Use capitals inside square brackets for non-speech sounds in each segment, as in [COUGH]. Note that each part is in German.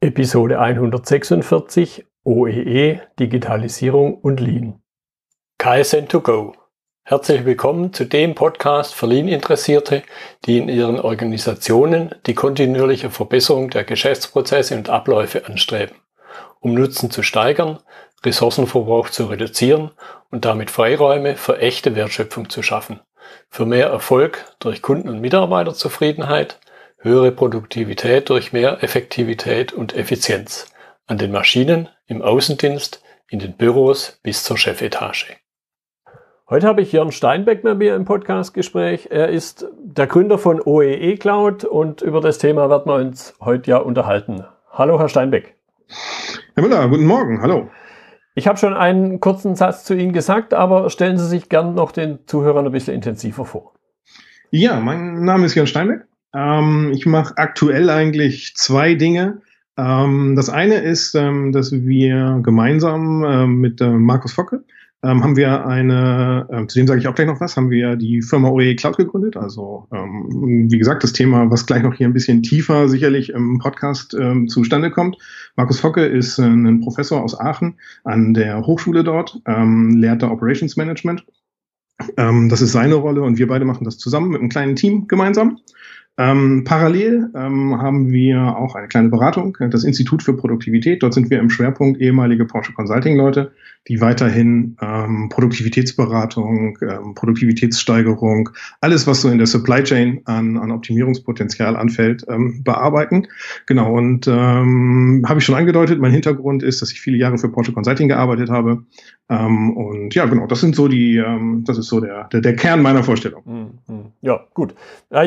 Episode 146 OEE, Digitalisierung und Lean. KSN2Go. Herzlich willkommen zu dem Podcast für Lean-Interessierte, die in ihren Organisationen die kontinuierliche Verbesserung der Geschäftsprozesse und Abläufe anstreben, um Nutzen zu steigern, Ressourcenverbrauch zu reduzieren und damit Freiräume für echte Wertschöpfung zu schaffen, für mehr Erfolg durch Kunden- und Mitarbeiterzufriedenheit, höhere Produktivität durch mehr Effektivität und Effizienz an den Maschinen, im Außendienst, in den Büros bis zur Chefetage. Heute habe ich Jörn Steinbeck bei mir im Podcastgespräch. Er ist der Gründer von OEE Cloud und über das Thema werden wir uns heute ja unterhalten. Hallo, Herr Steinbeck. Herr Müller, guten Morgen. Hallo. Ich habe schon einen kurzen Satz zu Ihnen gesagt, aber stellen Sie sich gern noch den Zuhörern ein bisschen intensiver vor. Ja, mein Name ist Jörn Steinbeck. Ähm, ich mache aktuell eigentlich zwei Dinge. Ähm, das eine ist, ähm, dass wir gemeinsam ähm, mit äh, Markus Focke ähm, haben wir eine, äh, zu dem sage ich auch gleich noch was, haben wir die Firma OE Cloud gegründet. Also ähm, wie gesagt, das Thema, was gleich noch hier ein bisschen tiefer sicherlich im Podcast zustande kommt. Markus Focke ist äh, ein Professor aus Aachen an der Hochschule dort, lehrt da Operations Management. Das ist seine Rolle und wir beide machen das zusammen mit einem kleinen Team gemeinsam. Ähm, parallel ähm, haben wir auch eine kleine Beratung, das Institut für Produktivität. Dort sind wir im Schwerpunkt ehemalige Porsche Consulting-Leute, die weiterhin ähm, Produktivitätsberatung, ähm, Produktivitätssteigerung, alles, was so in der Supply Chain an, an Optimierungspotenzial anfällt, ähm, bearbeiten. Genau, und ähm, habe ich schon angedeutet, mein Hintergrund ist, dass ich viele Jahre für Porsche Consulting gearbeitet habe. Und ja, genau, das sind so die, das ist so der, der, der Kern meiner Vorstellung. Mhm. Ja, gut.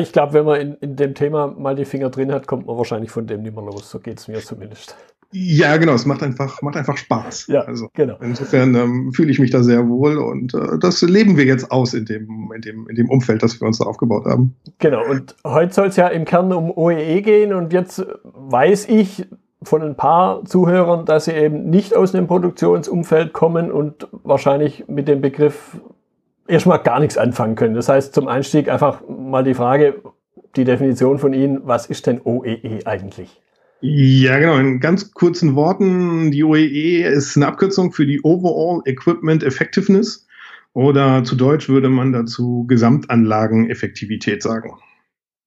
Ich glaube, wenn man in, in dem Thema mal die Finger drin hat, kommt man wahrscheinlich von dem nicht mehr los. So geht es mir zumindest. Ja, genau, es macht einfach, macht einfach Spaß. Ja, also genau. Insofern ähm, fühle ich mich da sehr wohl und äh, das leben wir jetzt aus in dem, in, dem, in dem Umfeld, das wir uns da aufgebaut haben. Genau, und heute soll es ja im Kern um OEE gehen und jetzt weiß ich von ein paar Zuhörern, dass sie eben nicht aus dem Produktionsumfeld kommen und wahrscheinlich mit dem Begriff erstmal gar nichts anfangen können. Das heißt, zum Einstieg einfach mal die Frage, die Definition von Ihnen, was ist denn OEE eigentlich? Ja, genau. In ganz kurzen Worten, die OEE ist eine Abkürzung für die Overall Equipment Effectiveness oder zu Deutsch würde man dazu Gesamtanlageneffektivität sagen.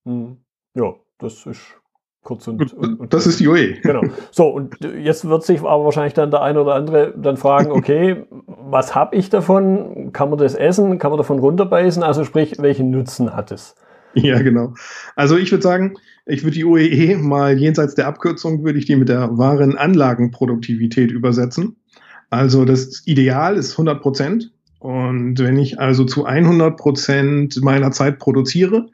Hm. Ja, das ist kurz und, und, und Das ist die OE. Genau. So, und jetzt wird sich aber wahrscheinlich dann der eine oder andere dann fragen, [LAUGHS] okay, was habe ich davon? Kann man das essen? Kann man davon runterbeißen? Also sprich, welchen Nutzen hat es? [LAUGHS] Ja, genau. Also ich würde sagen, ich würde die OEE mal jenseits der Abkürzung, würde ich die mit der wahren Anlagenproduktivität übersetzen. Also das Ideal ist 100 Prozent. Und wenn ich also zu 100 Prozent meiner Zeit produziere,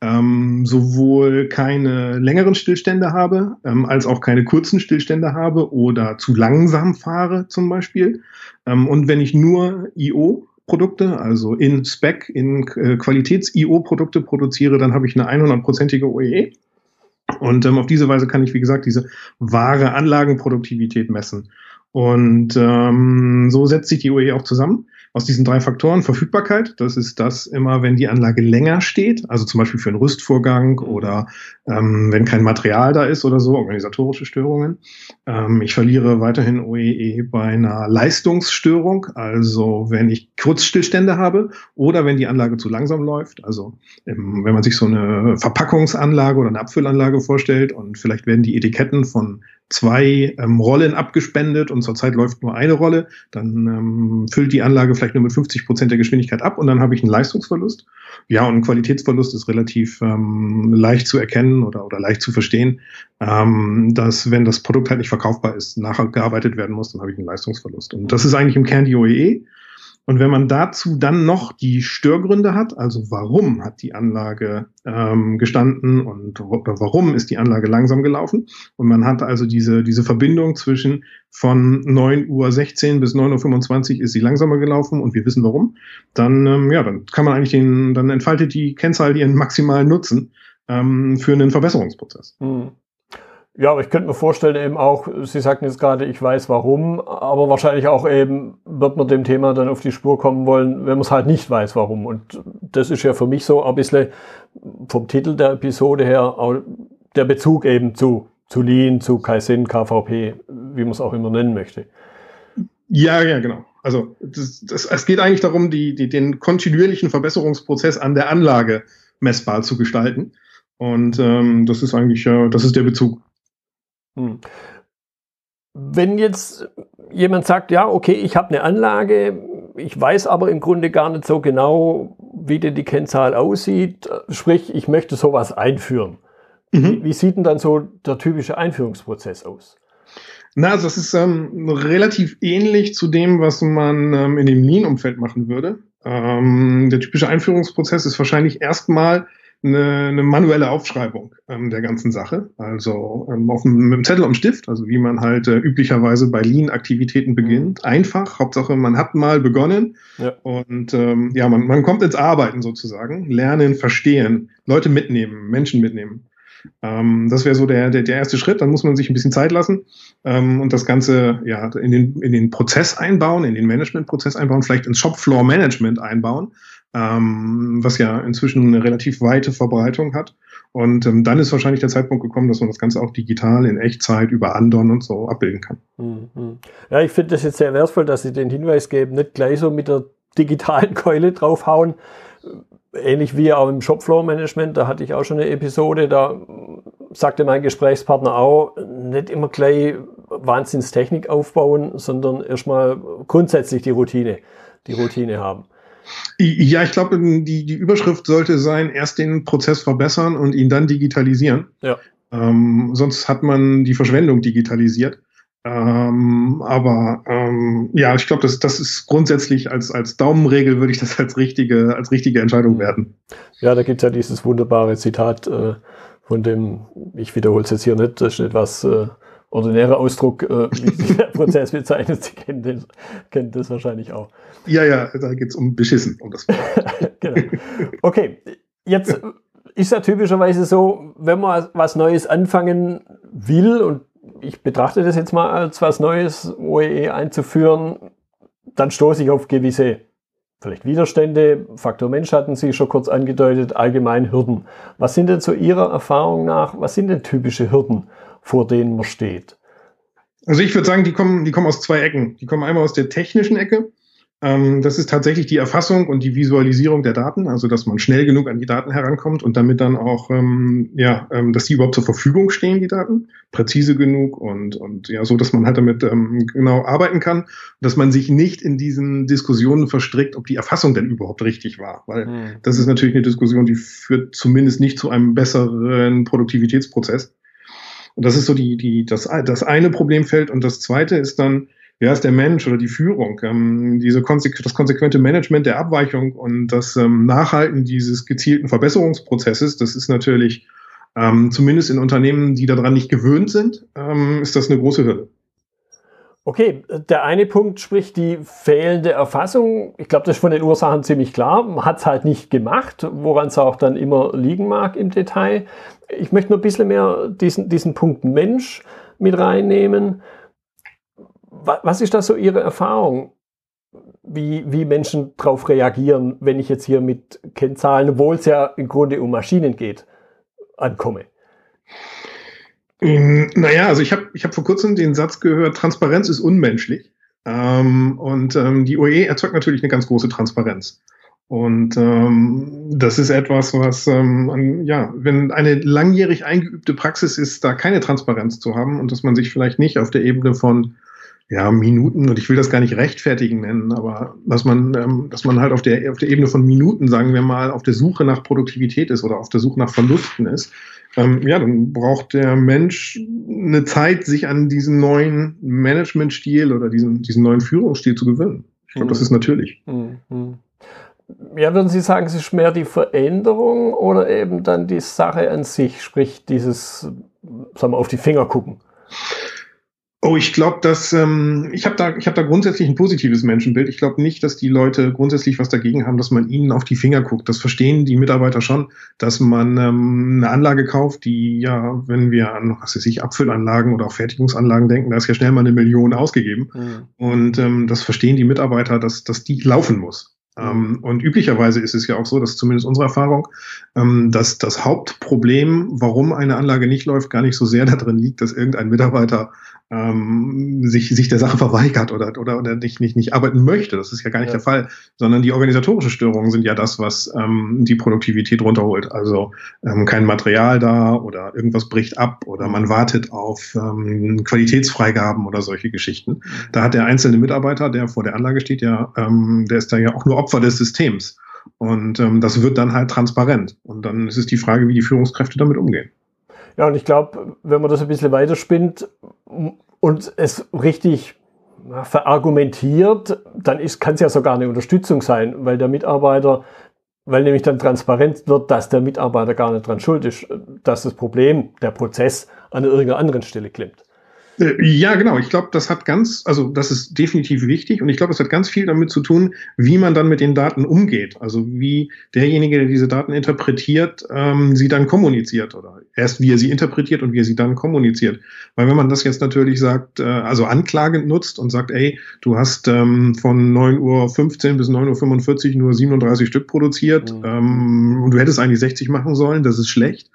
ähm, sowohl keine längeren Stillstände habe, ähm, als auch keine kurzen Stillstände habe oder zu langsam fahre zum Beispiel. Ähm, und wenn ich nur IO Produkte, also in Spec, in äh, Qualitäts-IO-Produkte produziere, dann habe ich eine 100-prozentige OEE. Und ähm, auf diese Weise kann ich, wie gesagt, diese wahre Anlagenproduktivität messen. Und ähm, so setzt sich die OE auch zusammen aus diesen drei Faktoren. Verfügbarkeit, das ist das immer, wenn die Anlage länger steht, also zum Beispiel für einen Rüstvorgang oder ähm, wenn kein Material da ist oder so, organisatorische Störungen. Ähm, ich verliere weiterhin OEE bei einer Leistungsstörung, also wenn ich Kurzstillstände habe oder wenn die Anlage zu langsam läuft. Also ähm, wenn man sich so eine Verpackungsanlage oder eine Abfüllanlage vorstellt und vielleicht werden die Etiketten von zwei ähm, Rollen abgespendet und zurzeit läuft nur eine Rolle, dann ähm, füllt die Anlage vielleicht nur mit 50 Prozent der Geschwindigkeit ab und dann habe ich einen Leistungsverlust. Ja, und ein Qualitätsverlust ist relativ ähm, leicht zu erkennen oder, oder leicht zu verstehen, ähm, dass wenn das Produkt halt nicht verkaufbar ist, nachgearbeitet werden muss, dann habe ich einen Leistungsverlust. Und das ist eigentlich im Kern die OEE. Und wenn man dazu dann noch die Störgründe hat, also warum hat die Anlage ähm, gestanden und warum ist die Anlage langsam gelaufen, und man hat also diese, diese Verbindung zwischen von 9.16 Uhr bis 9.25 Uhr ist sie langsamer gelaufen und wir wissen warum, dann, ähm, ja, dann kann man eigentlich den, dann entfaltet die Kennzahl ihren maximalen Nutzen ähm, für einen Verbesserungsprozess. Hm. Ja, aber ich könnte mir vorstellen eben auch, Sie sagten jetzt gerade, ich weiß warum, aber wahrscheinlich auch eben wird man dem Thema dann auf die Spur kommen wollen, wenn man es halt nicht weiß warum. Und das ist ja für mich so ein bisschen vom Titel der Episode her auch der Bezug eben zu zu Lean, zu Kaizen, KVP, wie man es auch immer nennen möchte. Ja, ja, genau. Also das, das, es geht eigentlich darum, die, die, den kontinuierlichen Verbesserungsprozess an der Anlage messbar zu gestalten. Und ähm, das ist eigentlich, äh, das ist der Bezug. Hm. Wenn jetzt jemand sagt, ja, okay, ich habe eine Anlage, ich weiß aber im Grunde gar nicht so genau, wie denn die Kennzahl aussieht, sprich, ich möchte sowas einführen. Mhm. Wie, sieht denn dann so der typische Einführungsprozess aus? Na, also das ist ähm, relativ ähnlich zu dem, was man ähm, in dem Lean-Umfeld machen würde. Ähm, der typische Einführungsprozess ist wahrscheinlich erstmal eine, eine manuelle Aufschreibung ähm, der ganzen Sache. Also ähm, auf mit einem Zettel und Stift, also wie man halt äh, üblicherweise bei Lean-Aktivitäten beginnt. Mhm. Einfach, Hauptsache man hat mal begonnen ja. und ähm, ja, man, man kommt ins Arbeiten sozusagen. Lernen, verstehen, Leute mitnehmen, Menschen mitnehmen. Ähm, das wäre so der, der, der erste Schritt. Dann muss man sich ein bisschen Zeit lassen ähm, und das Ganze ja in den, in den Prozess einbauen, in den Managementprozess einbauen, vielleicht ins Shopfloor-Management einbauen, ähm, was ja inzwischen eine relativ weite Verbreitung hat. Und ähm, dann ist wahrscheinlich der Zeitpunkt gekommen, dass man das Ganze auch digital in Echtzeit über Andon und so abbilden kann. Mhm. Ja, ich finde das jetzt sehr wertvoll, dass Sie den Hinweis geben, nicht gleich so mit der digitalen [LAUGHS] Keule draufhauen, ähnlich wie auch im Shopfloor-Management, da hatte ich auch schon eine Episode, da sagte mein Gesprächspartner auch, nicht immer gleich Wahnsinnstechnik aufbauen, sondern erstmal grundsätzlich die Routine, die Routine haben. Ja, ich glaube, die, die Überschrift sollte sein, erst den Prozess verbessern und ihn dann digitalisieren. Ja. Ähm, sonst hat man die Verschwendung digitalisiert. Ähm, aber ähm, ja, ich glaube, das, das ist grundsätzlich als, als Daumenregel würde ich das als richtige, als richtige Entscheidung werten. Ja, da gibt es ja dieses wunderbare Zitat äh, von dem, ich wiederhole es jetzt hier nicht, das ist etwas äh, ordinärer Ausdruck, äh, wie sich der [LAUGHS] Prozess bezeichnet. Sie kennen, den, kennen das wahrscheinlich auch. Ja, ja, da geht es um Beschissen, um das [LAUGHS] genau. Okay, jetzt ist ja typischerweise so, wenn man was Neues anfangen will und ich betrachte das jetzt mal als was Neues, OEE einzuführen, dann stoße ich auf gewisse vielleicht Widerstände. Faktor Mensch hatten Sie schon kurz angedeutet, allgemein Hürden. Was sind denn zu Ihrer Erfahrung nach, was sind denn typische Hürden, vor denen man steht? Also ich würde sagen, die kommen, die kommen aus zwei Ecken. Die kommen einmal aus der technischen Ecke. Ähm, das ist tatsächlich die Erfassung und die Visualisierung der Daten, also dass man schnell genug an die Daten herankommt und damit dann auch, ähm, ja, ähm, dass die überhaupt zur Verfügung stehen, die Daten, präzise genug und, und ja, so, dass man halt damit ähm, genau arbeiten kann, dass man sich nicht in diesen Diskussionen verstrickt, ob die Erfassung denn überhaupt richtig war, weil mhm. das ist natürlich eine Diskussion, die führt zumindest nicht zu einem besseren Produktivitätsprozess. Und das ist so die, die, das, das eine Problemfeld und das zweite ist dann, wer ist der Mensch oder die Führung, ähm, diese konsequ das konsequente Management der Abweichung und das ähm, Nachhalten dieses gezielten Verbesserungsprozesses, das ist natürlich ähm, zumindest in Unternehmen, die daran nicht gewöhnt sind, ähm, ist das eine große Hürde. Okay, der eine Punkt spricht die fehlende Erfassung. Ich glaube, das ist von den Ursachen ziemlich klar. Man hat es halt nicht gemacht, woran es auch dann immer liegen mag im Detail. Ich möchte nur ein bisschen mehr diesen, diesen Punkt Mensch mit reinnehmen. Was ist da so Ihre Erfahrung? Wie, wie Menschen darauf reagieren, wenn ich jetzt hier mit Kennzahlen, obwohl es ja im Grunde um Maschinen geht, ankomme? Ähm, naja, also ich habe ich hab vor kurzem den Satz gehört, Transparenz ist unmenschlich. Ähm, und ähm, die OE erzeugt natürlich eine ganz große Transparenz. Und ähm, das ist etwas, was, ähm, ja, wenn eine langjährig eingeübte Praxis ist, da keine Transparenz zu haben und dass man sich vielleicht nicht auf der Ebene von ja, Minuten, und ich will das gar nicht rechtfertigen nennen, aber dass man, ähm, dass man halt auf der, auf der Ebene von Minuten, sagen wir mal, auf der Suche nach Produktivität ist oder auf der Suche nach Verlusten ist, ähm, ja, dann braucht der Mensch eine Zeit, sich an diesen neuen Managementstil oder diesen, diesen neuen Führungsstil zu gewöhnen. Ich glaube, mhm. das ist natürlich. Mhm. Ja, würden Sie sagen, es ist mehr die Veränderung oder eben dann die Sache an sich, sprich dieses, sagen wir, auf die Finger gucken? Oh, ich glaube, dass ähm, ich habe da, ich habe da grundsätzlich ein positives Menschenbild. Ich glaube nicht, dass die Leute grundsätzlich was dagegen haben, dass man ihnen auf die Finger guckt. Das verstehen die Mitarbeiter schon, dass man ähm, eine Anlage kauft, die ja, wenn wir an was weiß ich, Abfüllanlagen oder auch Fertigungsanlagen denken, da ist ja schnell mal eine Million ausgegeben. Mhm. Und ähm, das verstehen die Mitarbeiter, dass, dass die laufen muss. Ähm, und üblicherweise ist es ja auch so, dass zumindest unsere Erfahrung, ähm, dass das Hauptproblem, warum eine Anlage nicht läuft, gar nicht so sehr [LAUGHS] darin liegt, dass irgendein Mitarbeiter ähm, sich, sich der Sache verweigert oder, oder, oder nicht, nicht, nicht arbeiten möchte. Das ist ja gar nicht ja. der Fall, sondern die organisatorischen Störungen sind ja das, was ähm, die Produktivität runterholt. Also ähm, kein Material da oder irgendwas bricht ab oder man wartet auf ähm, Qualitätsfreigaben oder solche Geschichten. Mhm. Da hat der einzelne Mitarbeiter, der vor der Anlage steht, ja, ähm, der ist da ja auch nur Opfer des Systems. Und ähm, das wird dann halt transparent. Und dann ist es die Frage, wie die Führungskräfte damit umgehen. Ja, und ich glaube, wenn man das ein bisschen weiterspinnt und es richtig verargumentiert, dann kann es ja sogar eine Unterstützung sein, weil der Mitarbeiter, weil nämlich dann transparent wird, dass der Mitarbeiter gar nicht dran schuld ist, dass das Problem, der Prozess an irgendeiner anderen Stelle klemmt. Äh, ja, genau. Ich glaube, das hat ganz, also das ist definitiv wichtig und ich glaube, es hat ganz viel damit zu tun, wie man dann mit den Daten umgeht. Also wie derjenige, der diese Daten interpretiert, ähm, sie dann kommuniziert oder erst wie er sie interpretiert und wie er sie dann kommuniziert. Weil wenn man das jetzt natürlich sagt, äh, also anklagend nutzt und sagt, ey, du hast ähm, von 9.15 Uhr bis 9.45 Uhr nur 37 Stück produziert mhm. ähm, und du hättest eigentlich 60 machen sollen, das ist schlecht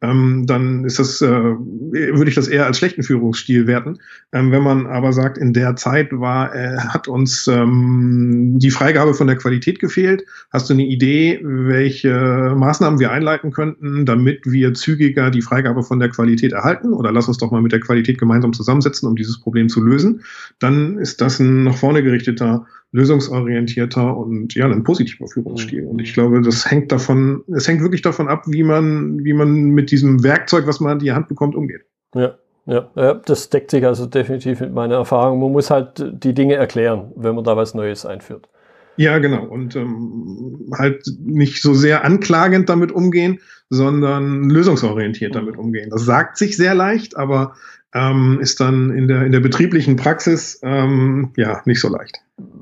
ähm, dann ist das, äh, würde ich das eher als schlechten Führungsstil werten. Ähm, wenn man aber sagt, in der Zeit war, äh, hat uns ähm, die Freigabe von der Qualität gefehlt, hast du eine Idee, welche Maßnahmen wir einleiten könnten, damit wir zügiger die Freigabe von der Qualität erhalten? Oder lass uns doch mal mit der Qualität gemeinsam zusammensetzen, um dieses Problem zu lösen. Dann ist das ein nach vorne gerichteter lösungsorientierter und ja, ein positiver Führungsstil. Und ich glaube, das hängt davon, es hängt wirklich davon ab, wie man, wie man mit diesem Werkzeug, was man in die Hand bekommt, umgeht. Ja. Ja, ja, das deckt sich also definitiv mit meiner Erfahrung. Man muss halt die Dinge erklären, wenn man da was Neues einführt. Ja, genau. Und ähm, halt nicht so sehr anklagend damit umgehen, sondern lösungsorientiert damit umgehen. Das sagt sich sehr leicht, aber ähm, ist dann in der, in der betrieblichen Praxis ähm, ja nicht so leicht.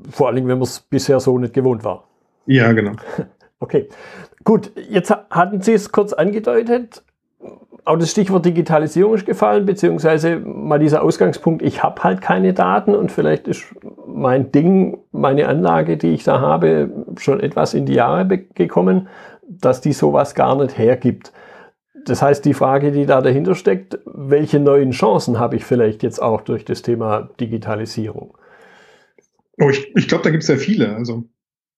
Vor allem, wenn man es bisher so nicht gewohnt war. Ja, genau. [LAUGHS] Okay, gut. Jetzt hatten Sie es kurz angedeutet. Auch das Stichwort Digitalisierung ist gefallen, beziehungsweise mal dieser Ausgangspunkt, ich habe halt keine Daten und vielleicht ist mein Ding, meine Anlage, die ich da habe, schon etwas in die Jahre gekommen, dass die sowas gar nicht hergibt. Das heißt, die Frage, die da dahinter steckt, welche neuen Chancen habe ich vielleicht jetzt auch durch das Thema Digitalisierung? Oh, ich ich glaube, da gibt es ja viele. Also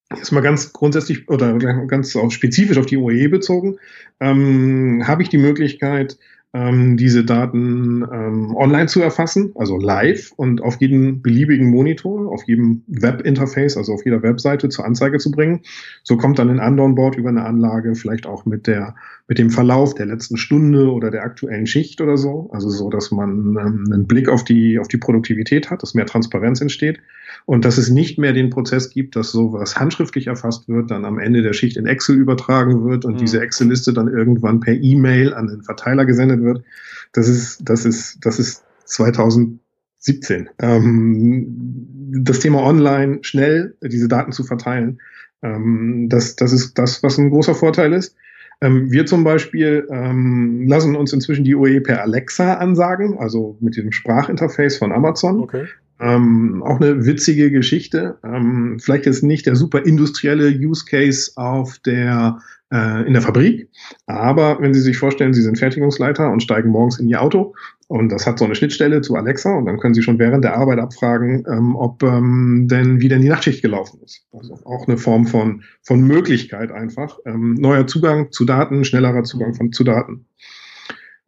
erstmal ganz grundsätzlich oder ganz auch spezifisch auf die OE bezogen, ähm, habe ich die Möglichkeit, ähm, diese Daten ähm, online zu erfassen, also live und auf jeden beliebigen Monitor, auf jedem Webinterface, also auf jeder Webseite zur Anzeige zu bringen. So kommt dann ein Undown-Board über eine Anlage, vielleicht auch mit der mit dem Verlauf der letzten Stunde oder der aktuellen Schicht oder so, also so, dass man ähm, einen Blick auf die auf die Produktivität hat, dass mehr Transparenz entsteht und dass es nicht mehr den Prozess gibt, dass sowas handschriftlich erfasst wird, dann am Ende der Schicht in Excel übertragen wird und mhm. diese Excel-Liste dann irgendwann per E-Mail an den Verteiler gesendet wird. Das ist, das ist, das ist 2017. Ähm, das Thema online schnell diese Daten zu verteilen, ähm, das, das ist das, was ein großer Vorteil ist. Ähm, wir zum Beispiel ähm, lassen uns inzwischen die OE per Alexa ansagen, also mit dem Sprachinterface von Amazon. Okay. Ähm, auch eine witzige Geschichte. Ähm, vielleicht jetzt nicht der super industrielle Use Case auf der äh, in der Fabrik, aber wenn Sie sich vorstellen, Sie sind Fertigungsleiter und steigen morgens in Ihr Auto und das hat so eine Schnittstelle zu Alexa und dann können Sie schon während der Arbeit abfragen, ähm, ob ähm, denn wie denn die Nachtschicht gelaufen ist. Also auch eine Form von von Möglichkeit einfach ähm, neuer Zugang zu Daten, schnellerer Zugang von zu Daten.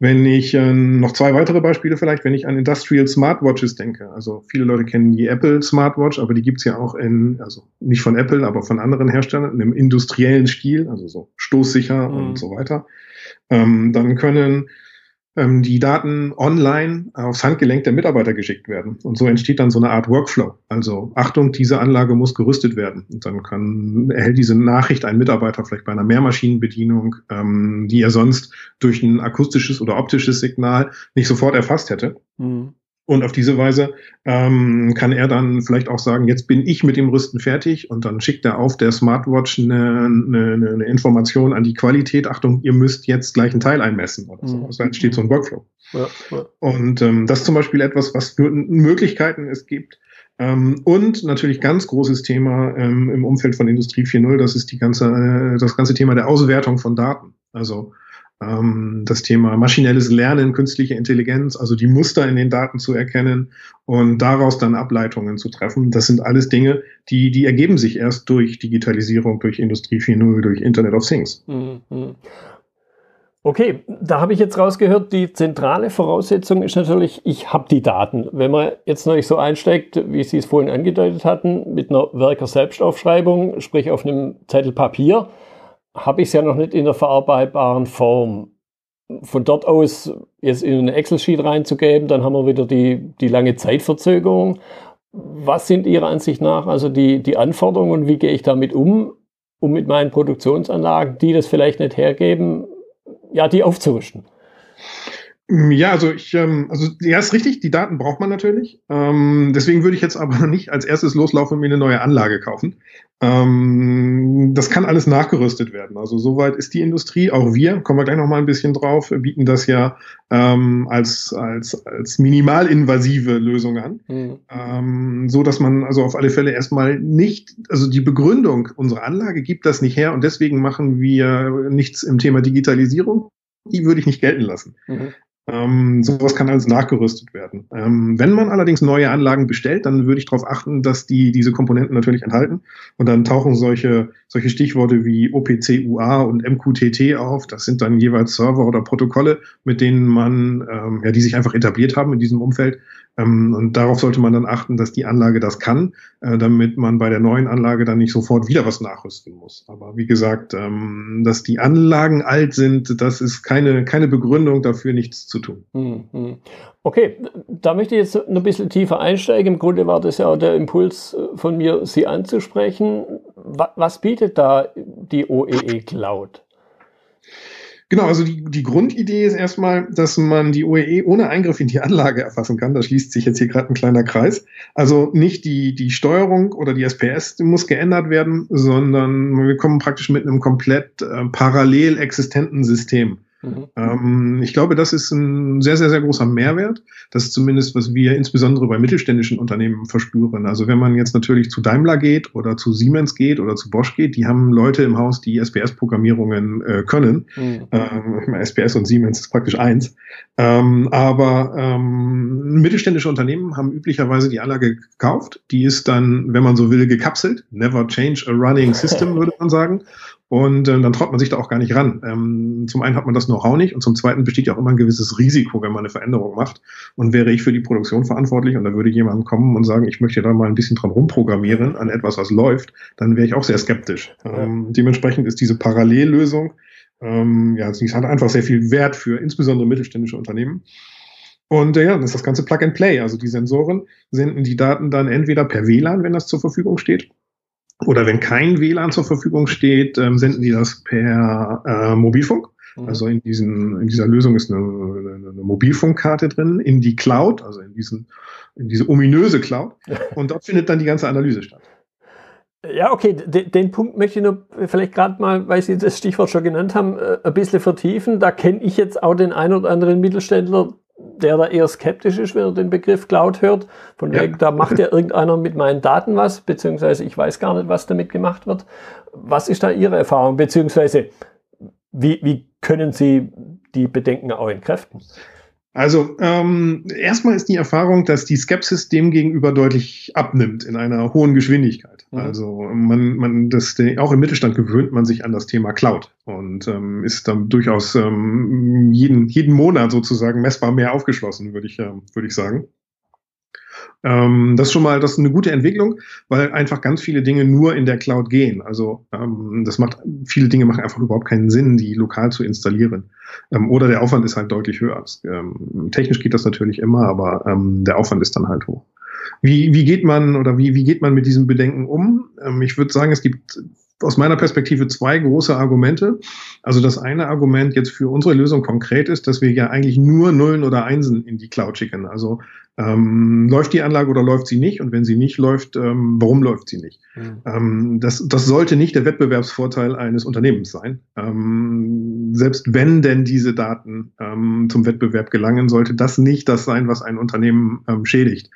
Wenn ich äh, noch zwei weitere Beispiele vielleicht, wenn ich an Industrial Smartwatches denke. Also viele Leute kennen die Apple Smartwatch, aber die gibt's ja auch in, also nicht von Apple, aber von anderen Herstellern, in einem industriellen Stil, also so stoßsicher mhm. und so weiter. Ähm, dann können ähm, die Daten online aufs Handgelenk der Mitarbeiter geschickt werden. Und so entsteht dann so eine Art Workflow. Also Achtung, diese Anlage muss gerüstet werden. Und dann kann, erhält diese Nachricht ein Mitarbeiter vielleicht bei einer Mehrmaschinenbedienung, ähm, die er sonst durch ein akustisches oder optisches Signal nicht sofort erfasst hätte. Mhm. Und auf diese Weise ähm, kann er dann vielleicht auch sagen, jetzt bin ich mit dem Rüsten fertig und dann schickt er auf der Smartwatch eine, eine, eine Information an die Qualität, Achtung, ihr müsst jetzt gleich einen Teil einmessen oder so. Mhm. Also entsteht so ein Workflow. Ja, ja. Und ähm, das ist zum Beispiel etwas, was für Möglichkeiten es gibt, Ähm, und natürlich ganz großes Thema ähm, im Umfeld von Industrie 4.0, das ist die ganze, äh, das ganze Thema der Auswertung von Daten. Also das Thema maschinelles Lernen, künstliche Intelligenz, also die Muster in den Daten zu erkennen und daraus dann Ableitungen zu treffen. Das sind alles Dinge, die, die ergeben sich erst durch Digitalisierung, durch Industrie 4.0, durch Internet of Things. Mhm. Okay, da habe ich jetzt rausgehört, die zentrale Voraussetzung ist natürlich, ich habe die Daten. Wenn man jetzt noch nicht so einsteigt, wie Sie es vorhin angedeutet hatten, mit einer Werker-Selbstaufschreibung, sprich auf einem Zettel Papier, habe ich es ja noch nicht in der verarbeitbaren Form. Von dort aus jetzt in eine Excel-Sheet reinzugeben, dann haben wir wieder die, die lange Zeitverzögerung. Was sind Ihrer Ansicht nach also die, die Anforderungen und wie gehe ich damit um, um mit meinen Produktionsanlagen, die das vielleicht nicht hergeben, ja, die aufzurüsten? Ja, also ich, ähm, also ja, ist richtig, die Daten braucht man natürlich. Ähm, deswegen würde ich jetzt aber [LAUGHS] nicht als erstes loslaufen und mir eine neue Anlage kaufen. Ähm, das kann alles nachgerüstet werden. Also soweit ist die Industrie, auch wir, kommen wir gleich nochmal ein bisschen drauf, bieten das ja ähm, als, als, als minimalinvasive Lösung an. Mhm. Ähm, so dass man also auf alle Fälle erstmal nicht, also die Begründung, unsere Anlage gibt das nicht her und deswegen machen wir nichts im Thema Digitalisierung die würde ich nicht gelten lassen. Mhm. Ähm, sowas kann alles nachgerüstet werden. Ähm, wenn man allerdings neue Anlagen bestellt, dann würde ich darauf achten, dass die diese Komponenten natürlich enthalten. Und dann tauchen solche, solche Stichworte wie OPC UA und MQTT auf. Das sind dann jeweils Server oder Protokolle, mit denen man, ähm, ja, die sich einfach etabliert haben in diesem Umfeld, und darauf sollte man dann achten, dass die Anlage das kann, äh, damit man bei der neuen Anlage dann nicht sofort wieder was nachrüsten muss. Aber wie gesagt, ähm, dass die Anlagen alt sind, das ist keine, keine Begründung dafür, nichts zu tun. Hm, hm. Okay, da möchte ich jetzt ein bisschen tiefer einsteigen. Im Grunde war das ja auch der Impuls äh, von mir, Sie anzusprechen. Was bietet da die OEE Cloud? Genau, also die, die Grundidee ist erstmal, dass man die OEE ohne Eingriff in die Anlage erfassen kann. Da schließt sich jetzt hier gerade ein kleiner Kreis. Also nicht die, die Steuerung oder die SPS muss geändert werden, sondern wir kommen praktisch mit einem komplett äh, parallel existenten System. Mhm. Ähm, ich glaube, das ist ein sehr, sehr, sehr großer Mehrwert. Das ist zumindest, was wir insbesondere bei mittelständischen Unternehmen verspüren. Also wenn man jetzt natürlich zu Daimler geht oder zu Siemens geht oder zu Bosch geht, die haben Leute im Haus, die SPS-Programmierungen äh, können. Mhm. Ähm, SPS und Siemens ist praktisch eins. Ähm, aber ähm, mittelständische Unternehmen haben üblicherweise die Anlage gekauft. Die ist dann, wenn man so will, gekapselt. Never change a running system, [LAUGHS] würde man sagen. Und äh, dann traut man sich da auch gar nicht ran. Ähm, zum einen hat man das Know-how nicht und zum zweiten besteht ja auch immer ein gewisses Risiko, wenn man eine Veränderung macht. Und wäre ich für die Produktion verantwortlich und da würde jemand kommen und sagen, ich möchte da mal ein bisschen dran rumprogrammieren an etwas, was läuft, dann wäre ich auch sehr skeptisch. Ähm, dementsprechend ist diese Parallellösung, ähm, ja, sie hat einfach sehr viel Wert für insbesondere mittelständische Unternehmen. Und äh, ja, das ist das ganze Plug and Play. Also die Sensoren senden die Daten dann entweder per WLAN, wenn das zur Verfügung steht, oder wenn kein WLAN zur Verfügung steht, ähm, senden die das per äh, Mobilfunk. Mhm. Also in, diesen, in dieser Lösung ist eine, eine, eine, Mobilfunkkarte drin, in die Cloud, also in, diesen, in diese ominöse Cloud. [LAUGHS] Und dort findet dann die ganze Analyse statt. Ja, okay, den, den Punkt möchte ich nur vielleicht gerade mal, weil Sie das Stichwort schon genannt haben, äh, ein bisschen vertiefen. Da kenne ich jetzt auch den ein oder anderen Mittelständler, der da eher skeptisch ist, wenn er den Begriff Cloud hört. Von ja. wegen, da macht ja irgendeiner mit meinen Daten was, beziehungsweise ich weiß gar nicht, was damit gemacht wird. Was ist da Ihre Erfahrung, beziehungsweise wie, wie können Sie die Bedenken auch entkräften? Also ähm, erstmal ist die Erfahrung, dass die Skepsis dem gegenüber deutlich abnimmt in einer hohen Geschwindigkeit. Mhm. Also man, man, das auch im Mittelstand gewöhnt man sich an das Thema Cloud und ähm, ist dann durchaus ähm, jeden jeden Monat sozusagen messbar mehr aufgeschlossen, würde ich äh, würde ich sagen. Ähm, das ist schon mal, das ist eine gute Entwicklung, weil einfach ganz viele Dinge nur in der Cloud gehen. Also ähm, das macht, viele Dinge machen einfach überhaupt keinen Sinn, die lokal zu installieren. Ähm, oder der Aufwand ist halt deutlich höher. Ähm, technisch geht das natürlich immer, aber ähm, der Aufwand ist dann halt hoch. Wie, wie geht man oder wie, wie geht man mit diesem Bedenken um? Ähm, ich würde sagen, es gibt aus meiner Perspektive zwei große Argumente. Also das eine Argument jetzt für unsere Lösung konkret ist, dass wir ja eigentlich nur Nullen oder Einsen in die Cloud schicken. Also ähm, läuft die Anlage oder läuft sie nicht? Und wenn sie nicht läuft, ähm, warum läuft sie nicht? Mhm. Ähm, das, das sollte nicht der Wettbewerbsvorteil eines Unternehmens sein. Ähm, selbst wenn denn diese Daten ähm, zum Wettbewerb gelangen, sollte das nicht das sein, was ein Unternehmen ähm, schädigt.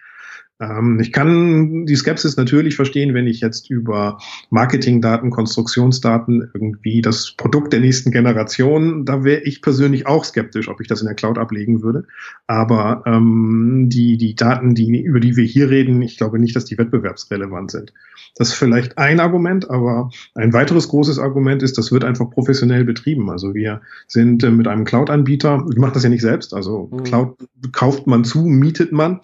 Ähm, ich kann die Skepsis natürlich verstehen, wenn ich jetzt über Marketingdaten, Konstruktionsdaten irgendwie das Produkt der nächsten Generation, da wäre ich persönlich auch skeptisch, ob ich das in der Cloud ablegen würde. Aber ähm, die, die Daten, die, über die wir hier reden, ich glaube nicht, dass die wettbewerbsrelevant sind. Das ist vielleicht ein Argument, aber ein weiteres großes Argument ist, das wird einfach professionell betrieben. Also wir sind äh, mit einem Cloud-Anbieter, ich mache das ja nicht selbst, also mhm. Cloud kauft man zu, mietet man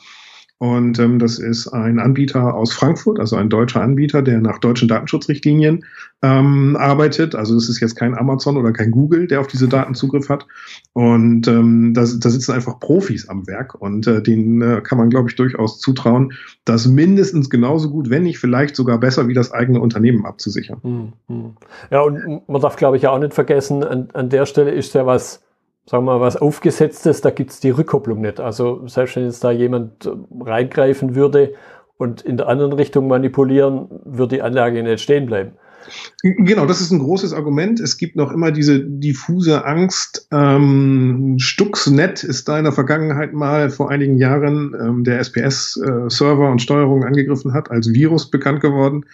und ähm, das ist ein Anbieter aus Frankfurt, also ein deutscher Anbieter, der nach deutschen Datenschutzrichtlinien ähm, arbeitet. Also das ist jetzt kein Amazon oder kein Google, der auf diese Daten Zugriff hat. Und ähm, da, da sitzen einfach Profis am Werk und äh, denen äh, kann man, glaube ich, durchaus zutrauen, das mindestens genauso gut, wenn nicht vielleicht sogar besser wie das eigene Unternehmen abzusichern. Hm, hm. Ja, und man darf, glaube ich, auch nicht vergessen, an, an der Stelle ist ja was sagen wir mal, was aufgesetztes, da gibt es die Rückkopplung nicht. Also selbst wenn jetzt da jemand äh, reingreifen würde und in der anderen Richtung manipulieren, würde die Anlage nicht stehen bleiben. Genau, das ist ein großes Argument. Es gibt noch immer diese diffuse Angst. Ähm, Stuxnet ist da in der Vergangenheit mal vor einigen Jahren ähm, der SPS-Server äh, und Steuerung angegriffen hat, als Virus bekannt geworden,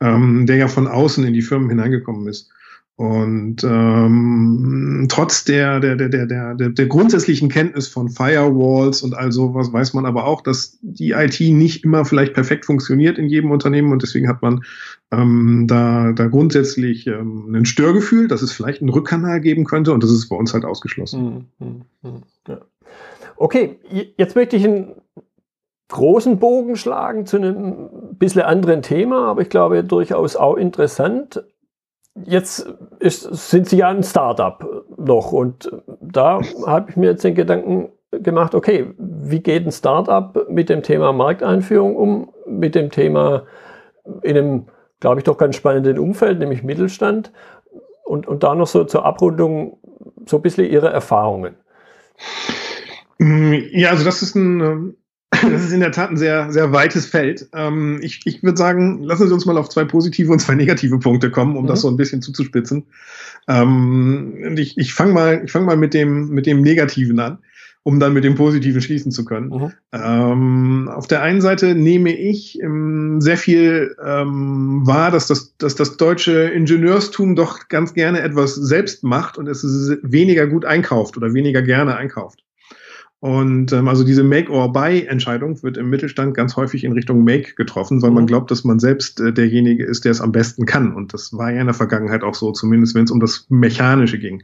ähm, der ja von außen in die Firmen hineingekommen ist. Und ähm, trotz der, der, der, der, der, der grundsätzlichen Kenntnis von Firewalls und all sowas weiß man aber auch, dass die IT nicht immer vielleicht perfekt funktioniert in jedem Unternehmen und deswegen hat man ähm, da, da grundsätzlich ähm, ein Störgefühl, dass es vielleicht einen Rückkanal geben könnte und das ist bei uns halt ausgeschlossen. Hm, hm, hm. Okay, jetzt möchte ich einen großen Bogen schlagen zu einem bisschen anderen Thema, aber ich glaube durchaus auch interessant jetzt ist, sind Sie ja ein Startup noch und da habe ich mir jetzt den Gedanken gemacht, okay, wie geht ein Startup mit dem Thema Markteinführung um, mit dem Thema in einem, glaube ich, doch ganz spannenden Umfeld, nämlich Mittelstand und, und da noch so zur Abrundung so ein bisschen Ihre Erfahrungen. Ja, also das ist ein das ist in der Tat ein sehr, sehr weites Feld. Ähm, ich ich würde sagen, lassen Sie uns mal auf zwei positive und zwei negative Punkte kommen, um mhm. das so ein bisschen zuzuspitzen. Ähm, ich ich fange mal, ich fang mal mit dem, mit dem Negativen an, um dann mit dem Positiven schließen zu können. Mhm. Ähm, auf der einen Seite nehme ich ähm, sehr viel ähm, wahr, dass das, dass das deutsche Ingenieurstum doch ganz gerne etwas selbst macht und es weniger gut einkauft oder weniger gerne einkauft. Und ähm, also diese Make-or-Buy-Entscheidung wird im Mittelstand ganz häufig in Richtung Make getroffen, weil mhm. man glaubt, dass man selbst äh, derjenige ist, der es am besten kann. Und das war ja in der Vergangenheit auch so, zumindest wenn es um das Mechanische ging.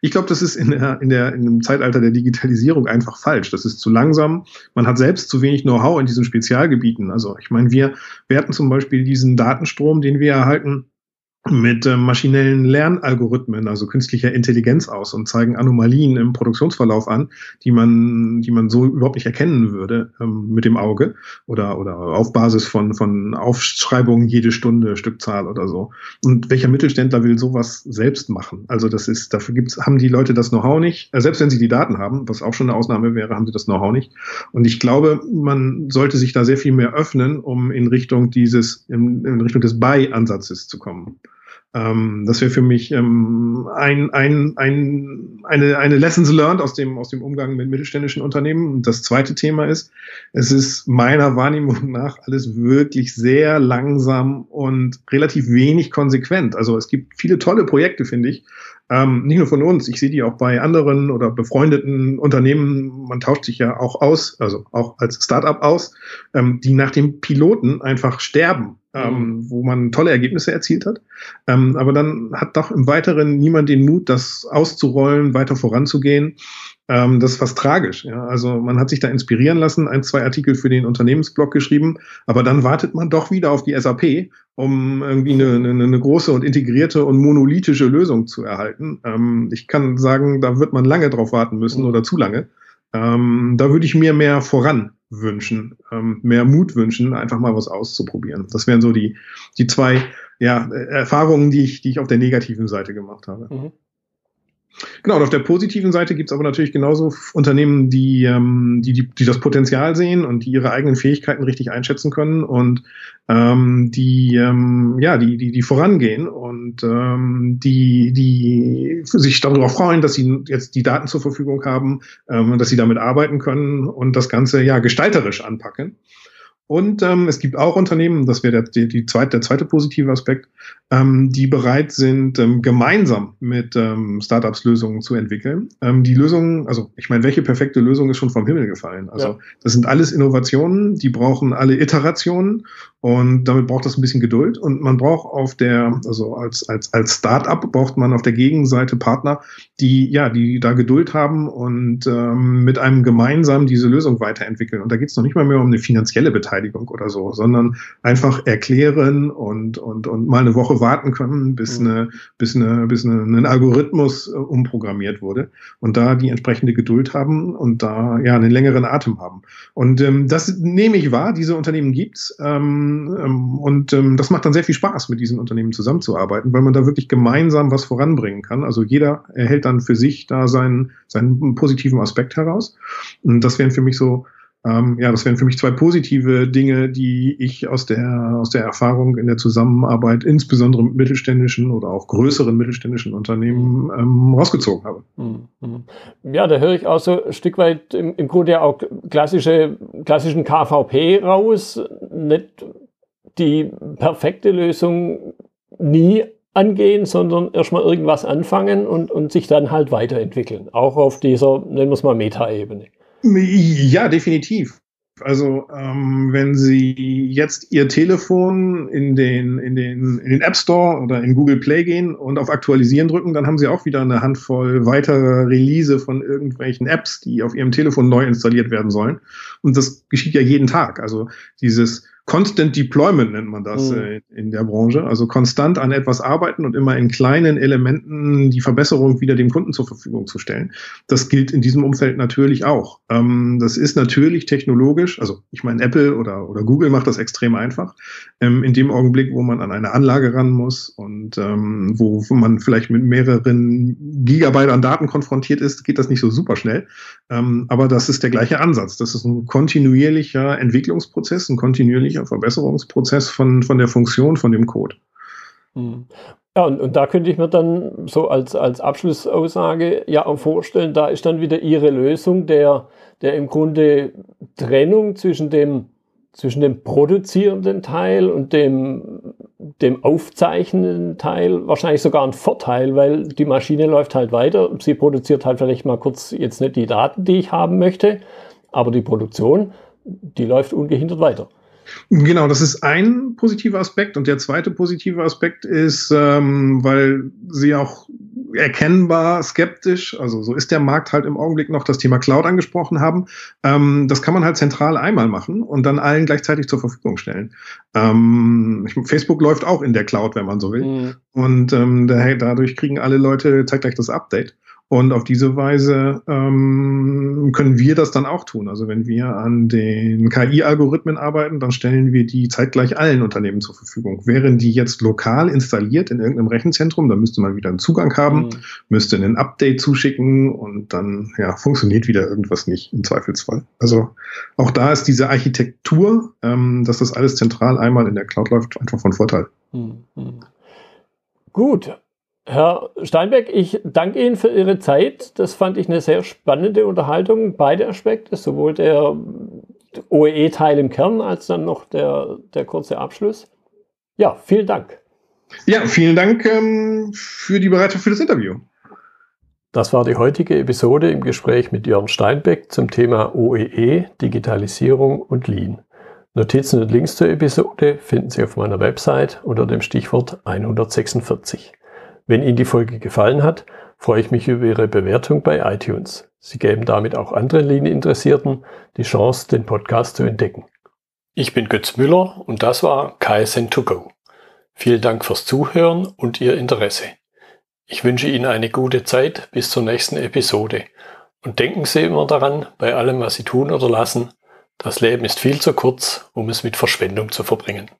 Ich glaube, das ist in, der, in, der, in dem Zeitalter der Digitalisierung einfach falsch. Das ist zu langsam. Man hat selbst zu wenig Know-how in diesen Spezialgebieten. Also ich meine, wir werten zum Beispiel diesen Datenstrom, den wir erhalten, mit äh, maschinellen Lernalgorithmen, also künstlicher Intelligenz aus und zeigen Anomalien im Produktionsverlauf an, die man, die man so überhaupt nicht erkennen würde ähm, mit dem Auge oder, oder auf Basis von, von Aufschreibungen jede Stunde Stückzahl oder so. Und welcher Mittelständler will sowas selbst machen? Also das ist, dafür gibt's, haben die Leute das Know-how nicht, äh, selbst wenn sie die Daten haben, was auch schon eine Ausnahme wäre, haben sie das Know-how nicht. Und ich glaube, man sollte sich da sehr viel mehr öffnen, um in Richtung dieses, in, in Richtung des Buy-Ansatzes zu kommen. Ähm, das wäre für mich ähm, ein, ein, ein, eine, eine Lessons learned aus dem, aus dem Umgang mit mittelständischen Unternehmen. Und das zweite Thema ist, es ist meiner Wahrnehmung nach alles wirklich sehr langsam und relativ wenig konsequent. Also es gibt viele tolle Projekte, finde ich, ähm, nicht nur von uns, ich sehe die auch bei anderen oder befreundeten Unternehmen, man tauscht sich ja auch aus, also auch als Startup aus, ähm, die nach dem Piloten einfach sterben, ähm, mhm. wo man tolle Ergebnisse erzielt hat. Ähm, aber dann hat doch im Weiteren niemand den Mut, das auszurollen, weiter voranzugehen. Ähm, das ist fast tragisch. Ja? Also man hat sich da inspirieren lassen, ein, zwei Artikel für den Unternehmensblog geschrieben, aber dann wartet man doch wieder auf die SAP, um irgendwie eine, eine, eine große und integrierte und monolithische Lösung zu erhalten. Ähm, ich kann sagen, da wird man lange drauf warten müssen oder zu lange. Ähm, da würde ich mir mehr voran wünschen, ähm, mehr Mut wünschen, einfach mal was auszuprobieren. Das wären so die, die zwei ja, Erfahrungen, die ich, die ich auf der negativen Seite gemacht habe. Mhm. Genau, und auf der positiven Seite gibt es aber natürlich genauso Unternehmen, die, ähm, die, die, die das Potenzial sehen und die ihre eigenen Fähigkeiten richtig einschätzen können und ähm, die, ähm, ja, die, die, die vorangehen und ähm, die, die sich darüber freuen, dass sie jetzt die Daten zur Verfügung haben, ähm, dass sie damit arbeiten können und das Ganze ja gestalterisch anpacken. Und ähm, es gibt auch Unternehmen, das wäre der, die, zweite, der zweite positive Aspekt, ähm, die bereit sind, ähm, gemeinsam mit ähm, Startups Lösungen zu entwickeln. Ähm, die Lösungen, also ich meine, welche perfekte Lösung ist schon vom Himmel gefallen? Also ja. das sind alles Innovationen, die brauchen alle Iterationen und damit braucht das ein bisschen Geduld. Und man braucht auf der, also als, als, als Startup braucht man auf der Gegenseite Partner, die ja, die da Geduld haben und ähm, mit einem gemeinsam diese Lösung weiterentwickeln. Und da geht es noch nicht mal mehr um eine finanzielle Beteiligung oder so, sondern einfach erklären und, und, und mal eine Woche warten können, bis, mhm. eine, bis, eine, bis eine, ein Algorithmus äh, umprogrammiert wurde und da die entsprechende Geduld haben und da ja einen längeren Atem haben. Und ähm, das nehme ich wahr, diese Unternehmen gibt's ähm, ähm, und ähm, das macht dann sehr viel Spaß, mit diesen Unternehmen zusammenzuarbeiten, weil man da wirklich gemeinsam was voranbringen kann. Also jeder erhält dann für sich da seinen, seinen positiven Aspekt heraus. Und das wären für mich so ähm, ja, das wären für mich zwei positive Dinge, die ich aus der, aus der Erfahrung in der Zusammenarbeit, insbesondere mit mittelständischen oder auch größeren mittelständischen Unternehmen, ähm, rausgezogen habe. Mhm. Ja, da höre ich auch so ein Stück weit im, im Grunde ja auch klassische, klassischen KVP raus. Nicht die perfekte Lösung nie angehen, sondern erstmal irgendwas anfangen und, und sich dann halt weiterentwickeln. Auch auf dieser, nennen wir es mal, Meta-Ebene. Ja, definitiv. Also ähm, wenn Sie jetzt Ihr Telefon in den, in, den, in den App Store oder in Google Play gehen und auf Aktualisieren drücken, dann haben Sie auch wieder eine Handvoll weiterer Release von irgendwelchen Apps, die auf Ihrem Telefon neu installiert werden sollen. Und das geschieht ja jeden Tag. Also dieses Constant Deployment nennt man das mhm. äh, in der Branche. Also konstant an etwas arbeiten und immer in kleinen Elementen die Verbesserung wieder dem Kunden zur Verfügung zu stellen. Das gilt in diesem Umfeld natürlich auch. Ähm, das ist natürlich technologisch, also ich meine, Apple oder, oder Google macht das extrem einfach. Ähm, in dem Augenblick, wo man an eine Anlage ran muss und ähm, wo, wo man vielleicht mit mehreren Gigabyte an Daten konfrontiert ist, geht das nicht so super schnell. Ähm, aber das ist der gleiche Ansatz. Das ist ein kontinuierlicher Entwicklungsprozess, ein kontinuierlicher kontinuierlicher Verbesserungsprozess von, von der Funktion von dem Code. Hm. Ja, und, und da könnte ich mir dann so als, als Abschlussaussage ja auch vorstellen, da ist dann wieder Ihre Lösung der, der im Grunde Trennung zwischen dem, zwischen dem produzierenden Teil und dem, dem aufzeichnenden Teil wahrscheinlich sogar ein Vorteil, weil die Maschine läuft halt weiter. Sie produziert halt vielleicht mal kurz jetzt nicht die Daten, die ich haben möchte, aber die Produktion, die läuft ungehindert weiter. Genau, das ist ein positiver Aspekt. Und der zweite positive Aspekt ist, ähm, weil sie auch erkennbar skeptisch, also so ist der Markt halt im Augenblick noch, das Thema Cloud angesprochen haben. Ähm, das kann man halt zentral einmal machen und dann allen gleichzeitig zur Verfügung stellen. Ähm, Facebook läuft auch in der Cloud, wenn man so will. Mhm. Und ähm, dadurch kriegen alle Leute zeitgleich das Update. Und auf diese Weise ähm, können wir das dann auch tun. Also wenn wir an den KI-Algorithmen arbeiten, dann stellen wir die zeitgleich allen Unternehmen zur Verfügung. Wären die jetzt lokal installiert in irgendeinem Rechenzentrum, dann müsste man wieder einen Zugang haben, mhm. müsste ein Update zuschicken und dann ja, funktioniert wieder irgendwas nicht im Zweifelsfall. Also auch da ist diese Architektur, ähm, dass das alles zentral einmal in der Cloud läuft, einfach von Vorteil. Mhm. Gut, Herr Steinbeck, ich danke Ihnen für Ihre Zeit. Das fand ich eine sehr spannende Unterhaltung, beide Aspekte, sowohl der OEE-Teil im Kern als dann noch der, der kurze Abschluss. Ja, vielen Dank. Ja, vielen Dank ähm, für die Bereitschaft für das Interview. Das war die heutige Episode im Gespräch mit Jörn Steinbeck zum Thema OEE, Digitalisierung und Lean. Notizen und Links zur Episode finden Sie auf meiner Website unter dem Stichwort 146. Wenn Ihnen die Folge gefallen hat, freue ich mich über Ihre Bewertung bei iTunes. Sie geben damit auch anderen Linieninteressierten die Chance, den Podcast zu entdecken. Ich bin Götz Müller und das war KSN2Go. Vielen Dank fürs Zuhören und Ihr Interesse. Ich wünsche Ihnen eine gute Zeit bis zur nächsten Episode. Und denken Sie immer daran, bei allem, was Sie tun oder lassen, das Leben ist viel zu kurz, um es mit Verschwendung zu verbringen.